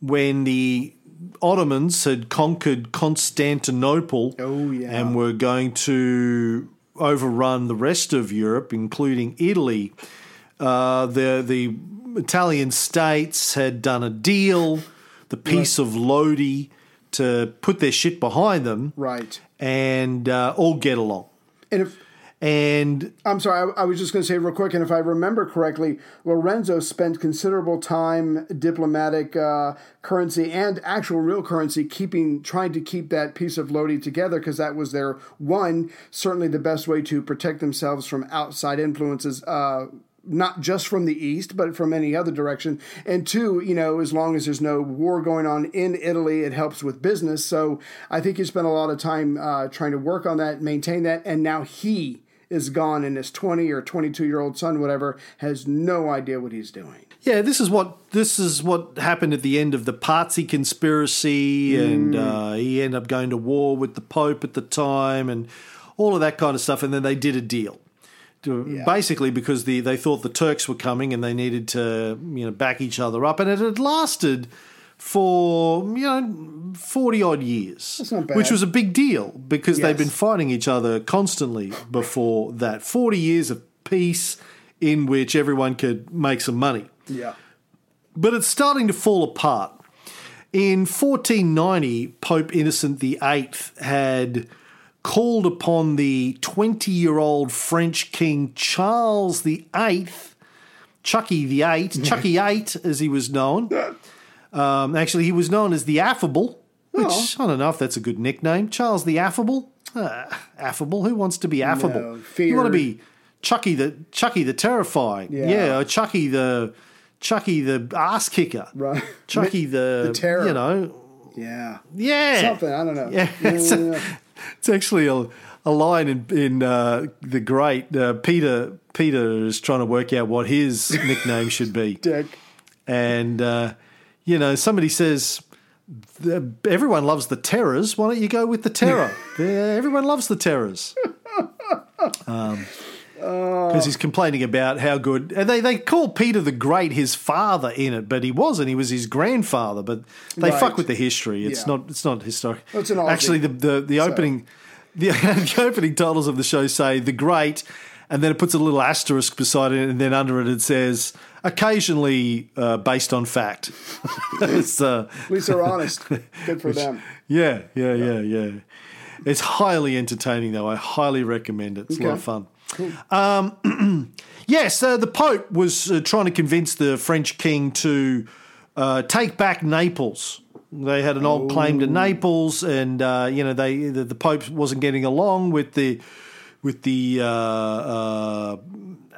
when the Ottomans had conquered Constantinople Oh, yeah. and were going to overrun the rest of Europe, including Italy, uh, the, the Italian states had done a deal, the Peace of Lodi, to put their shit behind them Right. and uh, all get along. And if And I'm sorry, I, I was just going to say real quick, and if I remember correctly, Lorenzo spent considerable time, diplomatic uh, currency and actual real currency, keeping trying to keep that peace of Lodi together because that was their one, certainly the best way to protect themselves from outside influences. Uh, not just from the east, but from any other direction. And two, you know, as long as there's no war going on in Italy, it helps with business. So I think he spent a lot of time uh, trying to work on that, maintain that, and now he is gone, and his 20 or 22 year old son, whatever, has no idea what he's doing. Yeah, this is what this is what happened at the end of the Pazzi conspiracy, and uh, he ended up going to war with the Pope at the time, and all of that kind of stuff. And then they did a deal, To- basically because the they thought the Turks were coming and they needed to you know back each other up, and it had lasted for you know forty odd years, That's not bad. which was a big deal because they'd Yes. been fighting each other constantly before that. Forty years of peace in which everyone could make some money Yeah. but it's starting to fall apart. In 1490, Pope Innocent VIII had called upon the 20 year old French King Charles VIII, Chucky VIII, Chucky VIII as he was known. Um, actually, he was known as the Affable, which I don't know if that's a good nickname. Charles the Affable? Uh, affable? Who wants to be affable? No, you want to be Chucky the Chucky the terrifying. Yeah. Yeah, or Chucky the Chucky the ass kicker. Right. Chucky the, The terror. You know, Yeah. yeah, Something, I don't know. Yeah, it's, it's actually a, a line in in uh, the great uh, Peter. Peter is trying to work out what his nickname should be, Dick. and uh, you know somebody says. Everyone loves the terrors. Why don't you go with the terror? Everyone loves the terrors. Um, oh. because he's complaining about how good and they, they call Peter the Great his father in it, but he wasn't. He was his grandfather. But they Right. fuck with the history. It's Yeah. not. It's not historic. Well, it's Actually, the the, the opening the, the opening titles of the show say the Great, and then it puts a little asterisk beside it, and then under it it says occasionally uh, based on fact. it's uh, At least they're honest. Good for them. yeah, yeah, yeah, yeah. It's highly entertaining, though. I highly recommend it. It's a lot of fun. Um, yes, uh, the Pope was uh, trying to convince the French king to uh, take back Naples. They had an old claim to Naples, and uh, you know they the, the Pope wasn't getting along with the with the uh, uh,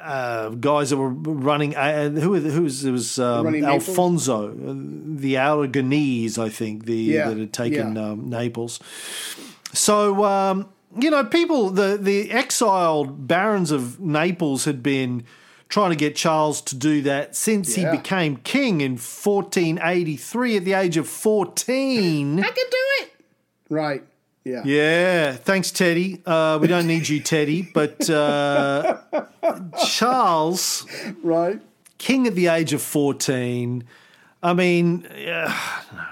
uh, guys that were running. Uh, who who was it was um, Running Naples? Alfonso, uh, the Aragonese, I think, the Yeah, that had taken yeah. um, Naples. So um, you know, people the the exiled barons of Naples had been trying to get Charles to do that since Yeah. he became king in 1483 at the age of 14. I can do it. Right. Yeah. Yeah, thanks, Teddy. Uh, we don't need you, Teddy, but uh, Charles, Right. king at the age of 14. I mean, uh,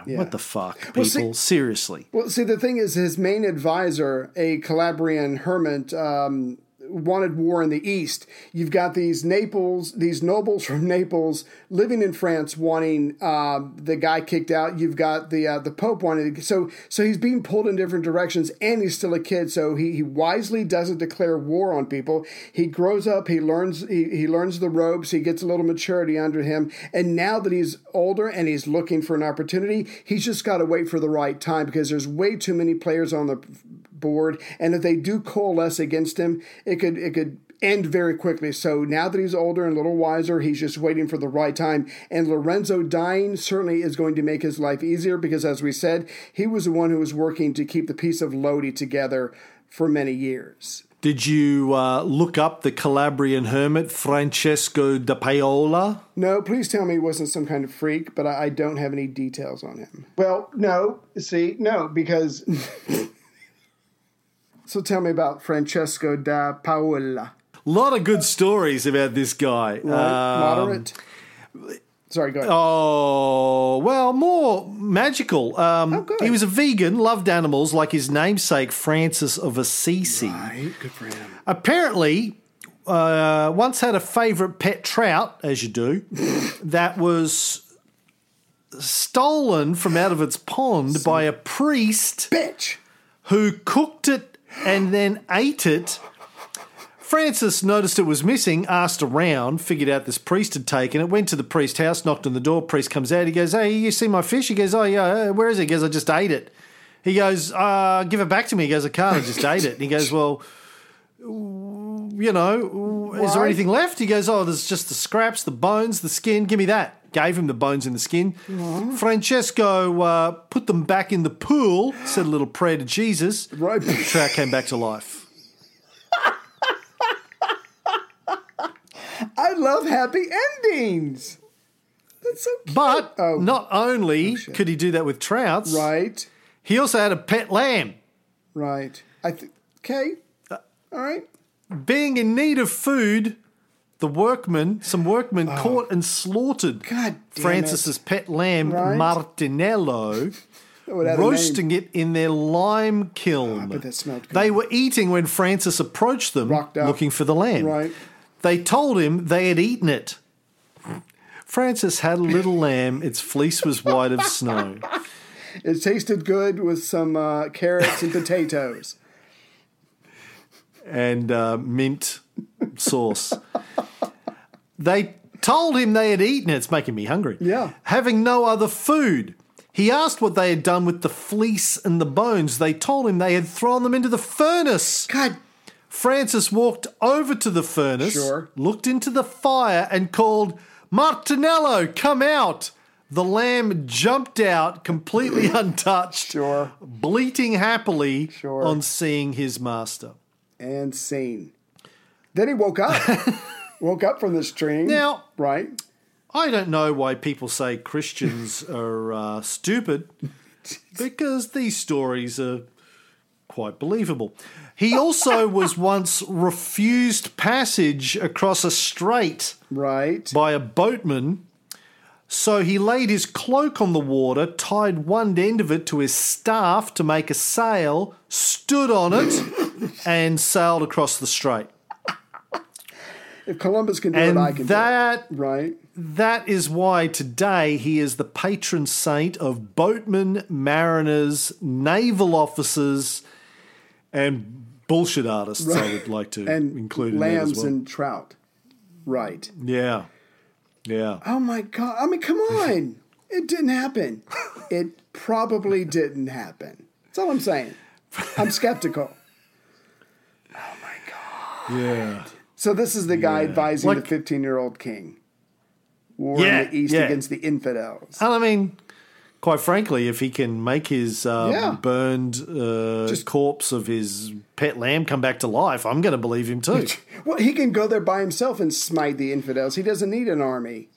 what the fuck, people? see- Seriously. Well, see, the thing is, his main advisor, a Calabrian hermit, um, wanted war in the east. You've got these Naples, these nobles from Naples living in France wanting uh, the guy kicked out. You've got the uh, the Pope wanting so so he's being pulled in different directions, and he's still a kid. So he, he wisely doesn't declare war on people. He grows up, he learns he, he learns the ropes, he gets a little maturity under him, and now that he's older and he's looking for an opportunity, he's just got to wait for the right time because there's way too many players on the board, and if they do coalesce against him, it could it could end very quickly. So now that he's older and a little wiser, he's just waiting for the right time. And Lorenzo dying certainly is going to make his life easier because, as we said, he was the one who was working to keep the peace of Lodi together for many years. Did you uh, look up the Calabrian hermit Francesco da Paola? No, please tell me he wasn't some kind of freak, but I, I don't have any details on him. Well, no, see, no, because. So tell me about Francesco da Paola. A lot of good stories about this guy. Right? Um, Moderate. Sorry, go ahead. Oh, well, more magical. Um, Oh, good. he was a vegan, loved animals like his namesake, Francis of Assisi. Right, good for him. Apparently, uh, once had a favourite pet trout, as you do, that was stolen from out of its pond by a priest Bitch. who cooked it and then ate it. Francis noticed it was missing, asked around, figured out this priest had taken it, went to the priest's house, knocked on the door. Priest comes out. He goes, Hey, you see my fish? He goes, Oh, yeah, uh, where is it? He goes, I just ate it. He goes, uh, Give it back to me. He goes, I can't, I just ate it. And he goes, Well, you know, is there anything left? He goes, Oh, there's just the scraps, the bones, the skin. Give me that. Gave him the bones and the skin. Francesco uh, put them back in the pool, said a little prayer to Jesus. Right. The trout came back to life. I love happy endings. That's so cute. But Oh. not only could he do that with trouts, Right, he also had a pet lamb. right. I think. Okay. Uh, All right. Being in need of food, the workmen, some workmen caught and slaughtered Oh. Francis's pet lamb, Right. Martinello, That would have a name. roasting it in their lime kiln. bet that smelled good. They were eating when Francis approached them looking for the lamb. Right. They told him they had eaten it. Francis had a little lamb. Its fleece was white of snow. It tasted good with some uh, carrots and potatoes. and uh, mint sauce. they told him they had eaten it. It's making me hungry. Yeah. Having no other food. He asked what they had done with the fleece and the bones. They told him they had thrown them into the furnace. God, Francis walked over to the furnace, Sure. looked into the fire, and called, Martinello, come out. The lamb jumped out completely untouched, Sure. bleating happily Sure. on seeing his master. and scene. Then he woke up. woke up from this dream. Now- right? I don't know why people say Christians are uh, stupid, because these stories are quite believable. He also was once refused passage across a strait Right. by a boatman. So he laid his cloak on the water, tied one end of it to his staff to make a sail, stood on it, and sailed across the strait. If Columbus can do And it, I can that do it. Right. That is why today he is the patron saint of boatmen, mariners, naval officers, and bullshit artists. I would like to And include in lambs well. and trout. Right. yeah, yeah. Oh my God. I mean, come on. it didn't happen. It probably didn't happen. That's all I'm saying. I'm skeptical. Oh my god. Yeah. So this is the guy advising Like- the 15 year old king. War Yeah, in the east yeah. against the infidels. I mean, quite frankly, if he can make his uh, Yeah. burned uh, corpse of his pet lamb come back to life, I'm going to believe him too. Well, he can go there by himself and smite the infidels. He doesn't need an army.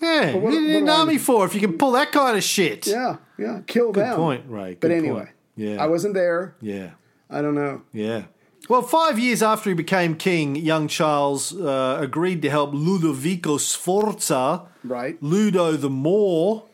Yeah, what- you need what an army for if you can pull that kind of shit. Yeah, yeah. Kill them. point, Ray. But anyway, point. Yeah. I wasn't there. Yeah. I don't know. Yeah. Well, five years after he became king, young Charles uh, agreed to help Ludovico Sforza, Right. Ludo the Moor,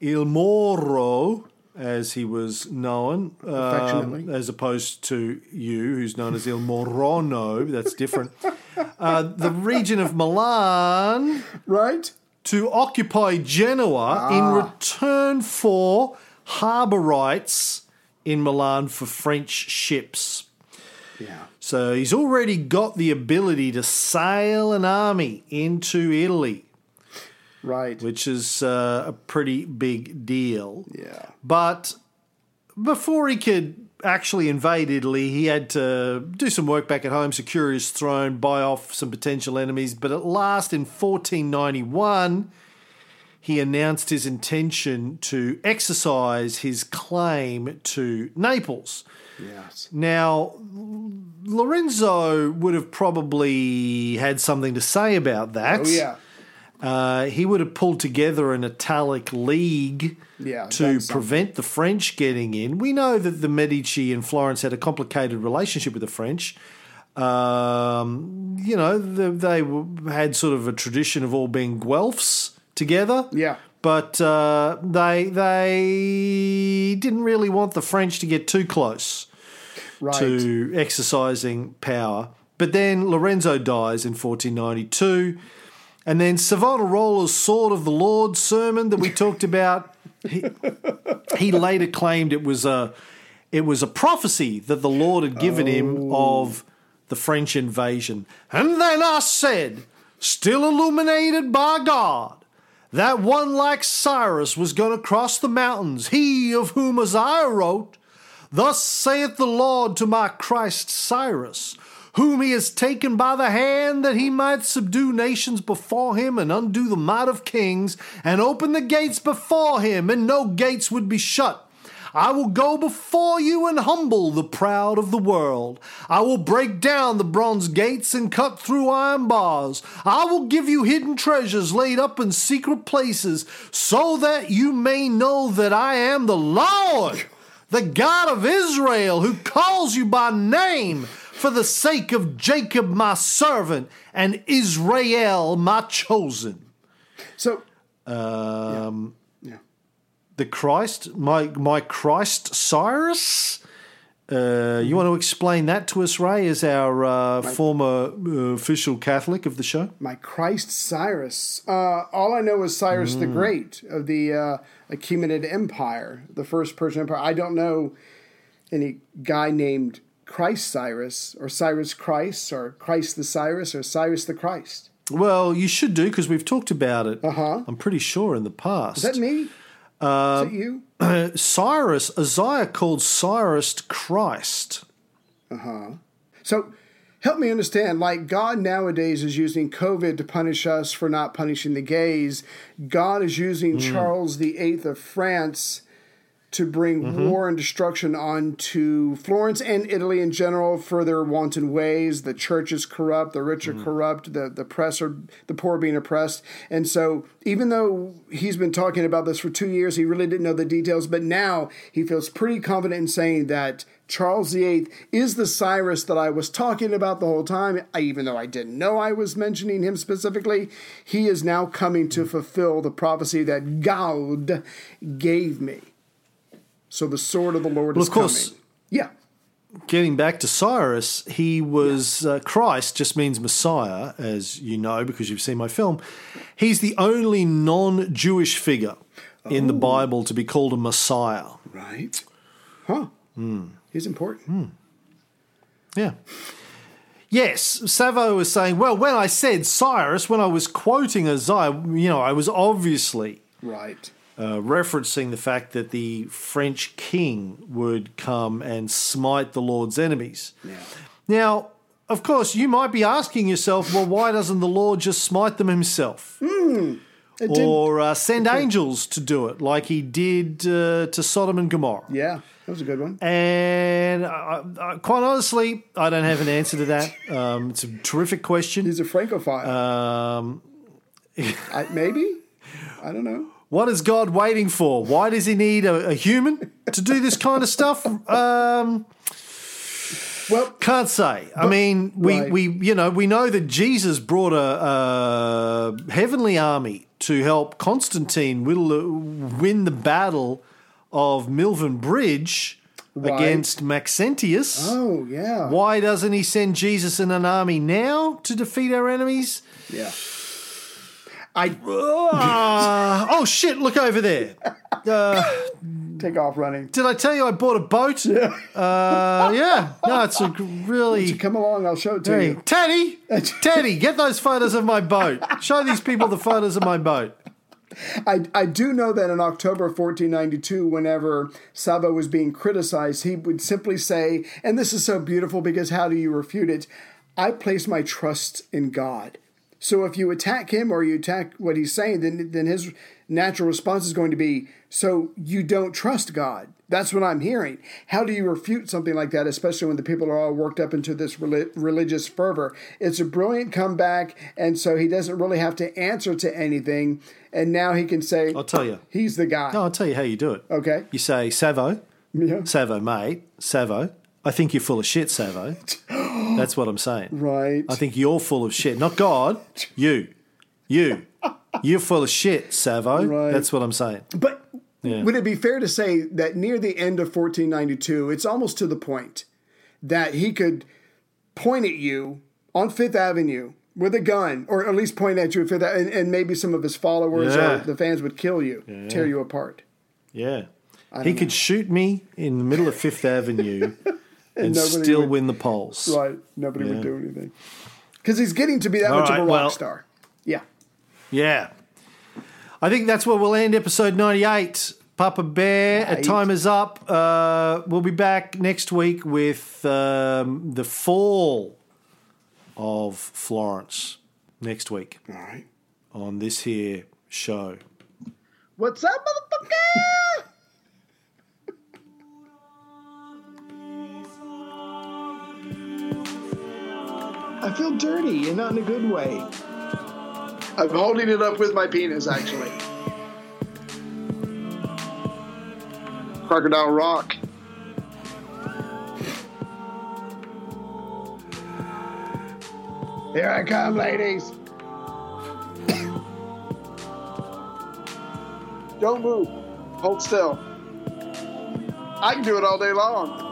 Il Moro, as he was known, um, as opposed to you, who's known as Il Morono. That's different. uh, the region of Milan Right? to occupy Genoa in return for harbour rights in Milan for French ships. Yeah. So he's already got the ability to sail an army into Italy, Right. which is uh, a pretty big deal. Yeah. But before he could actually invade Italy, he had to do some work back at home, secure his throne, buy off some potential enemies. But at last, in 1491, he announced his intention to exercise his claim to Naples. Yes. Now, Lorenzo would have probably had something to say about that. Oh yeah. Uh, he would have pulled together an Italic league Yeah, to prevent the French getting in. We know that the Medici in Florence had a complicated relationship with the French. Um, you know, the, they had sort of a tradition of all being Guelphs together. Yeah. But uh, they they didn't really want the French to get too close Right. to exercising power. But then Lorenzo dies in 1492. And then Savonarola's Sword of the Lord sermon that we talked about, he, he later claimed it was a it was a prophecy that the Lord had given him oh. of the French invasion. And then I said, still illuminated by God, that one like Cyrus was going to cross the mountains, he of whom Isaiah wrote, Thus saith the Lord to my Christ Cyrus, whom he has taken by the hand that he might subdue nations before him and undo the might of kings and open the gates before him, and no gates would be shut. I will go before you and humble the proud of the world. I will break down the bronze gates and cut through iron bars. I will give you hidden treasures laid up in secret places, so that you may know that I am the Lord, the God of Israel, who calls you by name for the sake of Jacob my servant and Israel my chosen. So Um, yeah. the Christ, my my Christ Cyrus. Uh, you want to explain that to us, Ray, as our uh, former uh, official Catholic of the show? my Christ Cyrus. Uh, all I know is Cyrus Mm. the Great of the uh, Achaemenid Empire, the first Persian Empire. I don't know any guy named Christ Cyrus or Cyrus Christ or Christ the Cyrus or Cyrus the Christ. Well, you should do because we've talked about it. Uh-huh. I'm pretty sure in the past. Is that me? Uh, is that you? Cyrus, Isaiah called Cyrus Christ. Uh huh. So help me understand like God nowadays is using COVID to punish us for not punishing the gays. God is using mm. Charles VIII of France to bring mm-hmm. war and destruction onto Florence and Italy in general for their wanton ways. The church is corrupt, the rich are mm. corrupt, the, the press are the poor are being oppressed. And so even though he's been talking about this for two years, he really didn't know the details, but now he feels pretty confident in saying that Charles VIII is the Cyrus that I was talking about the whole time. I, even though I didn't know I was mentioning him specifically, he is now coming to fulfill the prophecy that God gave me. So the sword of the Lord Well, is of course- coming. Yeah. Getting back to Cyrus, he was uh, Christ, just means Messiah, as you know because you've seen my film. He's the only non Jewish figure in the Bible to be called a Messiah. Right. Huh. He's important. Yeah. Yes, Savo was saying, well, when I said Cyrus, when I was quoting Isaiah, you know, I was obviously Right. uh, referencing the fact that the French king would come and smite the Lord's enemies. Yeah. Now, of course, you might be asking yourself, well, why doesn't the Lord just smite them himself? Did. Or uh, send angels to do it, like he did uh, to Sodom and Gomorrah? yeah. That was a good one. And uh, uh, quite honestly, I don't have an answer to that. Um, it's a terrific question. He's a Francophile. Um, I, maybe? I don't know. what is God waiting for? Why does he need a, a human to do this kind of stuff? Um, Well, can't say. I mean, we, right. we you know we know that Jesus brought a, a heavenly army to help Constantine whittle, win the battle of Milvian Bridge Right. against Maxentius. Oh yeah. Why doesn't he send Jesus and an army now to defeat our enemies? Yeah. I Ah, oh shit! Look over there. Uh, take off running. did I tell you I bought a boat? Yeah. Uh, yeah. No, it's a really. Come along, I'll show it to Hey, you. Teddy, Teddy, get those photos of my boat. Show these people the photos of my boat. I, I do know that in October 1492, whenever Saba was being criticized, he would simply say, and this is so beautiful because how do you refute it? I place my trust in God. So if you attack him or you attack what he's saying, then, then his natural response is going to be, so you don't trust God. That's what I'm hearing. How do you refute something like that, especially when the people are all worked up into this reli- religious fervor? It's a brilliant comeback, and so he doesn't really have to answer to anything. And now he can say, I'll tell you. He's the guy. No, I'll tell you how you do it. Okay. You say, Savo, Yeah. Savo, mate, Savo. I think you're full of shit, Savo. That's what I'm saying. Right. I think you're full of shit. Not God, you. You. You're full of shit, Savo. Right. That's what I'm saying. But Yeah. would it be fair to say that near the end of 1492, it's almost to the point that he could point at you on Fifth Avenue with a gun, or at least point at you at Fifth and, and maybe some of his followers Yeah. or the fans would kill you, tear you apart. Yeah. He could shoot me in the middle of Fifth Avenue and, nobody still would- win the polls. Right. Nobody Yeah. would do anything. Because he's getting to be that All much of a rock well- star. Yeah. Yeah. I think that's where we'll end episode 98. Papa Bear, Right. time is up. Uh, we'll be back next week with um, the fall of Florence next week All right. on this here show. What's up, motherfucker? I feel dirty and not in a good way. I'm holding it up with my penis, actually. Crocodile Rock. Here I come, ladies. Don't move. Hold still. I can do it all day long.